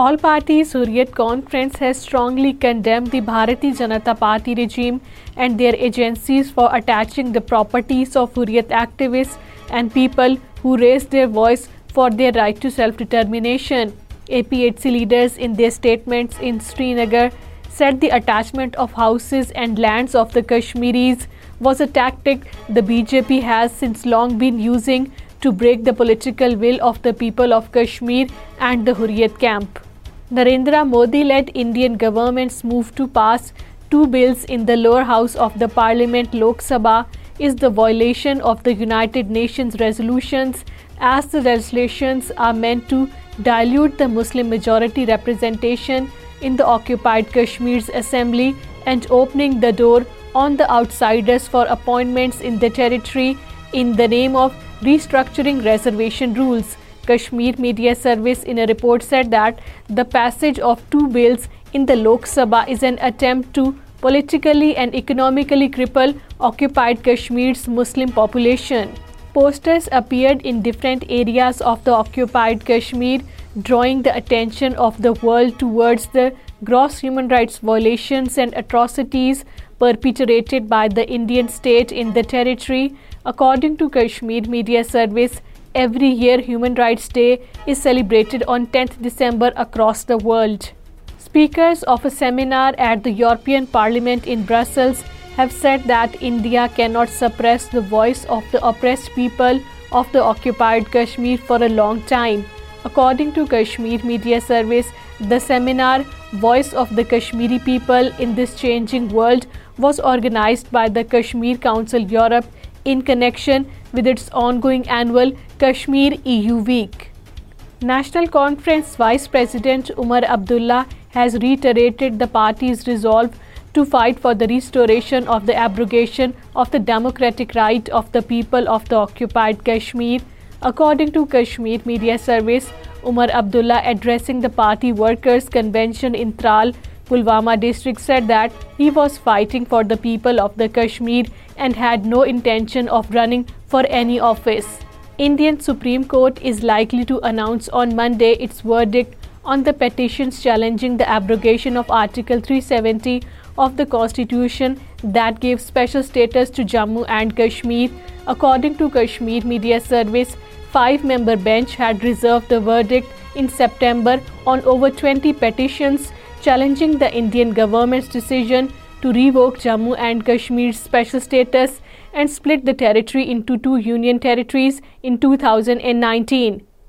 All parties Hurriyat Conference has strongly condemned the Bharatiya Janata Party regime and their agencies for attaching the properties of Hurriyat activists and people who raised their voice for their right to self-determination. APHC leaders in their statements in Srinagar said the attachment of houses and lands of the Kashmiris was a tactic the BJP has since long been using to break the political will of the people of Kashmir and the Hurriyat camp. Narendra Modi led Indian government's move to pass two bills in the lower house of the parliament Lok Sabha is the violation of the United Nations resolutions, as the legislations are meant to dilute the Muslim majority representation in the occupied Kashmir's assembly and opening the door on the outsiders for appointments in the territory in the name of restructuring reservation rules. Kashmir Media Service in a report said that the passage of two bills in the Lok Sabha is an attempt to politically and economically cripple occupied Kashmir's Muslim population. Posters appeared in different areas of the occupied Kashmir drawing the attention of the world towards the gross human rights violations and atrocities perpetrated by the Indian state in the territory. According to Kashmir Media Service, every year Human Rights Day is celebrated on 10th December across the world. Speakers of a seminar at the European Parliament in Brussels have said that India cannot suppress the voice of the oppressed people of the occupied Kashmir for a long time. According to Kashmir Media Service, the seminar Voice of the Kashmiri People in This Changing World was organized by the Kashmir Council Europe in connection with its ongoing annual Kashmir EU Week. National Conference Vice President Umar Abdullah has reiterated the party's resolve to fight for the restoration of the abrogation of the democratic right of the people of the occupied Kashmir According to Kashmir Media Service, Umar Abdullah, addressing the party workers' convention in Tral, Pulwama district, said that he was fighting for the people of the Kashmir and had no intention of running for any office. Indian Supreme Court is likely to announce on Monday its verdict on the petitions challenging the abrogation of Article 370 of the Constitution that gave special status to Jammu and Kashmir. According to Kashmir Media Service, five-member bench had reserved the verdict in September on over 20 petitions challenging the Indian government's decision to revoke Jammu and Kashmir's special status and split the territory into two union territories in 2019.